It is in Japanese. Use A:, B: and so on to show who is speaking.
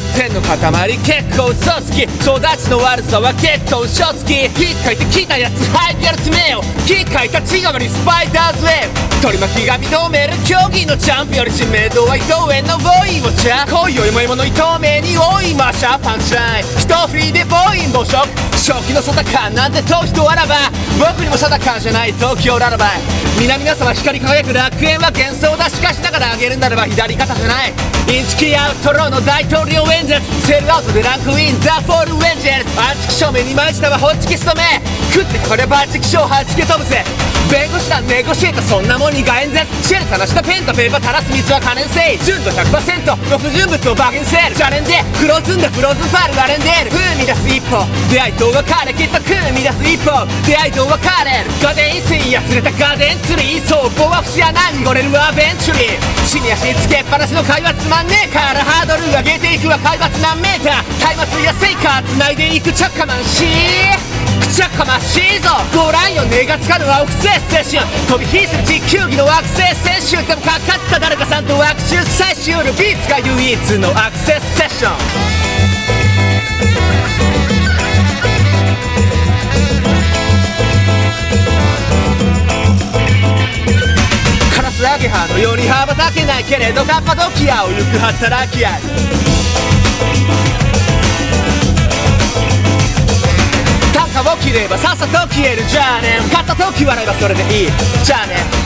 A: 塊？結構嘘つき。育ちの悪さは結構嘘つき。引っかいてきたやつ吐いやる爪よ。かいた血がまにスパイダーズウェブ取り巻きが認める競技のチャンピオンより知名度は伊藤園のボーイウォッチャー恋よりも獲物伊藤名に追いましゃパンチライン一振りでボイン暴食正気の沙汰感なんて逃避とあらば僕にも沙汰感じゃない東京ララバイ皆々様光り輝く楽園は幻想だしかしながらあげるならば左肩じゃないインチキアウトローの大統領演説セルアウトでランクインザ・フォール・ジェルバーチキ証明に毎日だわホッチキス止め食ってこれバーチキショーはじけ飛ぶぜ。弁護士団ネゴシエータそんなもんにが演説シェル垂らしたペンとペーパー垂らす水は可燃性純度100%の不純物をバゲンセール。チャレンでフローズンだフローズンファールガレンデール。風味だ歩出会いと別れきっと組み出す一歩出会いと別れるガデン水やつれたガデンツリーそう棒は節穴濁れるアベンチュリー地に足つけっぱなしの会話つまんねえからハードル上げていくわ海抜何メーター松明やセイカー繋いでいくチャッカマンシーくちゃかましいぞご覧よ根がつかぬ青くせ青春飛び火する地球儀の惑星選手でもかかった誰かさんと握手最終のビーツが唯一のアクセスセッションの世に羽ばたけないけれどカッパドキアを行く働き合い単価を切ればさっさと消えるじゃあね勝った時笑えばそれでいいじゃあね